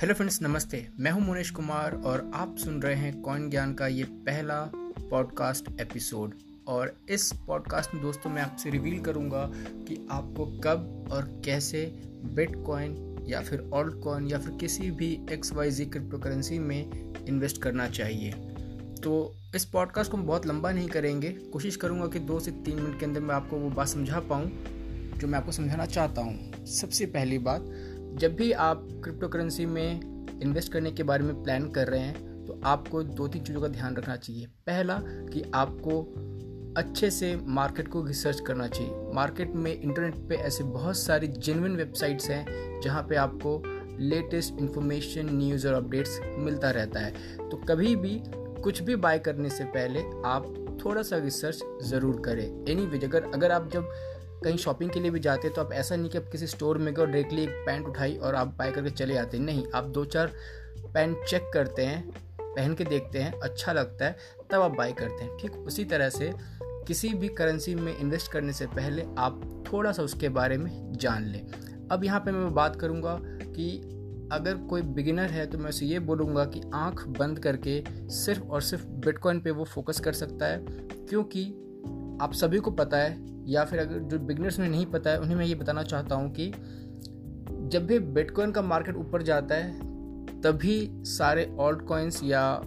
Hello friends नमस्ते। मैं हूँ मुनेश कुमार और आप सुन रहे हैं कॉइन ज्ञान का ये पहला पॉडकास्ट एपिसोड और इस पॉडकास्ट में दोस्तों मैं आपसे रिवील करूँगा कि आपको कब और कैसे बिटकॉइन या फिर ऑल्ट कॉइन या फिर किसी भी X Y Z crypto currency में इन्वेस्ट करना चाहिए। तो इस पॉडकास्ट को हम बहुत लंबा नहीं करेंगे। कोशिश करूँगा कि दो से तीन मिनट के अंदर मैं आपको वो बात समझा पाऊँ, जो मैं आपको समझाना चाहता हूँ। सबसे पहली बात जब भी आप क्रिप्टो करेंसी में इन्वेस्ट करने के बारे में प्लान कर रहे हैं तो आपको दो तीन चीज़ों का ध्यान रखना चाहिए। पहला कि आपको अच्छे से मार्केट को रिसर्च करना चाहिए। मार्केट में इंटरनेट पे ऐसे बहुत सारी जेनविन वेबसाइट्स हैं जहाँ पे आपको लेटेस्ट इन्फॉर्मेशन न्यूज़ और अपडेट्स मिलता रहता है। तो कभी भी कुछ भी बाय करने से पहले आप थोड़ा सा रिसर्च ज़रूर करें। एनी anyway, अगर अगर आप जब कहीं शॉपिंग के लिए भी जाते तो आप ऐसा नहीं कि आप किसी स्टोर में गए डायरेक्टली एक पैंट उठाई और आप बाय करके चले आते नहीं, आप दो चार पैंट चेक करते हैं, पहन के देखते हैं अच्छा लगता है, तब आप बाय करते हैं। ठीक उसी तरह से किसी भी करेंसी में इन्वेस्ट करने से पहले आप थोड़ा सा उसके बारे में जान लें। अब यहाँ पे मैं बात करूँगा कि अगर कोई बिगिनर है तो मैं उसे ये बोलूँगा कि आँख बंद करके सिर्फ़ और सिर्फ़ बिटकॉइन पे वो फोकस कर सकता है, क्योंकि आप सभी को पता है या फिर अगर जो बिगनर्स में नहीं पता है, उन्हें मैं ये बताना चाहता हूँ कि जब भी बिटकॉइन का मार्केट ऊपर जाता है, तभी सारे ऑल्ट कॉइन्स या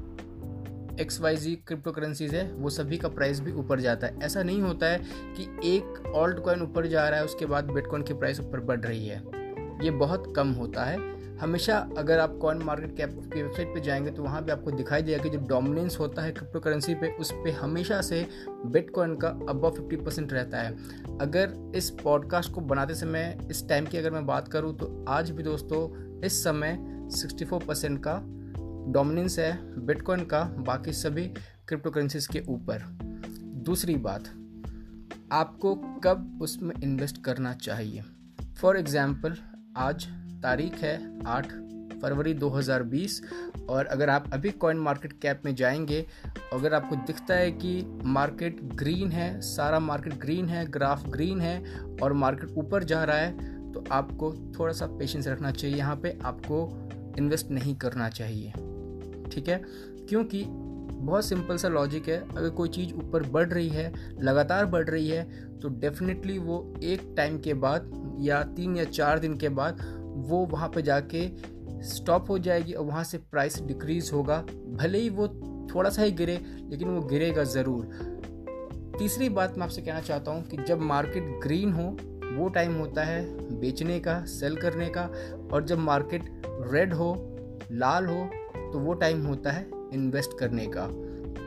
X Y Z crypto currencies है, वो सभी का प्राइस भी ऊपर जाता है। ऐसा नहीं होता है कि एक ऑल्ट कॉइन ऊपर जा रहा है, उसके बाद बिटकॉइन की प्राइस ऊपर बढ़ रही है। ये बहुत कम होता है। हमेशा अगर आप कॉइन मार्केट कैप की वेबसाइट पे जाएँगे तो वहाँ पे आपको दिखाई देगा कि जो डोमिनेंस होता है क्रिप्टो करेंसी पे, उस पर हमेशा से बिटकॉइन का अबव फिफ्टी परसेंट रहता है। अगर इस पॉडकास्ट को बनाते समय, इस टाइम की अगर मैं बात करूँ तो आज भी दोस्तों, इस समय सिक्सटी फोर परसेंट का डोमिनेंस है बिटकॉइन का, बाकी सभी क्रिप्टो करेंसीज के ऊपर। दूसरी बात, आपको कब उसमें इन्वेस्ट करना चाहिए? फॉर एग्ज़ाम्पल आज तारीख है आठ फरवरी 2020 और अगर आप अभी कॉइन मार्केट कैप में जाएँगे, अगर आपको दिखता है कि मार्केट ग्रीन है, सारा मार्केट ग्रीन है ग्राफ ग्रीन है और मार्केट ऊपर जा रहा है तो आपको थोड़ा सा पेशेंस रखना चाहिए। यहाँ पे आपको इन्वेस्ट नहीं करना चाहिए। ठीक है? क्योंकि बहुत सिंपल सा लॉजिक है। अगर कोई चीज़ ऊपर बढ़ रही है, लगातार बढ़ रही है तो डेफिनेटली वो एक टाइम के बाद या तीन या चार दिन के बाद वो वहाँ पे जाके स्टॉप हो जाएगी और वहाँ से प्राइस डिक्रीज होगा। भले ही वो थोड़ा सा ही गिरे, लेकिन वो गिरेगा ज़रूर। तीसरी बात मैं आपसे कहना चाहता हूँ कि जब मार्केट ग्रीन हो, वो टाइम होता है बेचने का सेल करने का। और जब मार्केट रेड हो, लाल हो तो वो टाइम होता है इन्वेस्ट करने का।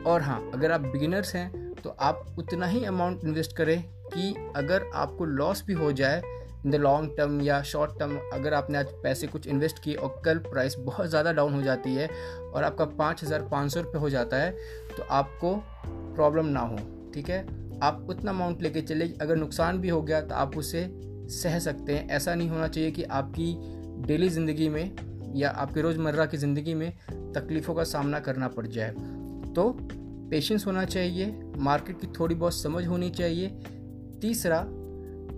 और हाँ अगर आप बिगिनर्स हैं तो आप उतना ही अमाउंट इन्वेस्ट करें कि अगर आपको लॉस भी हो जाए इन द लॉन्ग टर्म या शॉर्ट टर्म अगर आपने आज पैसे कुछ इन्वेस्ट किए और कल प्राइस बहुत ज़्यादा डाउन हो जाती है और आपका पाँच हज़ार पाँच सौ रुपये हो जाता है तो आपको प्रॉब्लम ना हो, ठीक है? आप उतना अमाउंट लेके चले अगर नुकसान भी हो गया तो आप उसे सह सकते हैं। ऐसा नहीं होना चाहिए कि आपकी डेली ज़िंदगी में या आपकी रोज़मर्रा की ज़िंदगी में तकलीफ़ों का सामना करना पड़ जाए। तो पेशेंस होना चाहिए मार्केट की थोड़ी बहुत समझ होनी चाहिए। तीसरा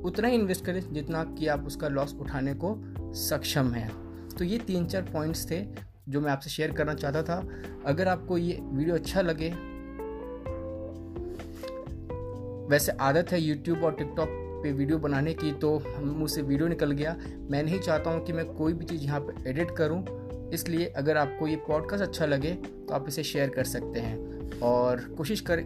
उतना ही इन्वेस्ट करें जितना कि आप उसका लॉस उठाने को सक्षम हैं। तो ये तीन चार पॉइंट्स थे जो मैं आपसे शेयर करना चाहता था। अगर आपको ये वीडियो अच्छा लगे, वैसे आदत है यूट्यूब और टिकटॉक पे वीडियो बनाने की तो मुझसे वीडियो निकल गया। मैं नहीं चाहता हूँ कि मैं कोई भी चीज़ यहाँ पर एडिट करूँ। इसलिए अगर आपको ये पॉडकास्ट अच्छा लगे तो आप इसे शेयर कर सकते हैं। और कोशिश कर,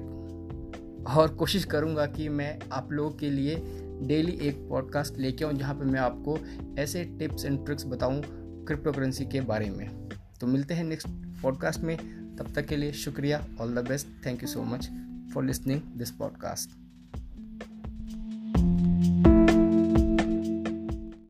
और कोशिश करूँगा कि मैं आप लोगों के लिए डेली एक पॉडकास्ट लेके आऊँ जहाँ पर मैं आपको ऐसे टिप्स एंड ट्रिक्स बताऊँ क्रिप्टो करेंसी के बारे में। तो मिलते हैं नेक्स्ट पॉडकास्ट में। तब तक के लिए शुक्रिया। All the best thank you so much for listening this podcast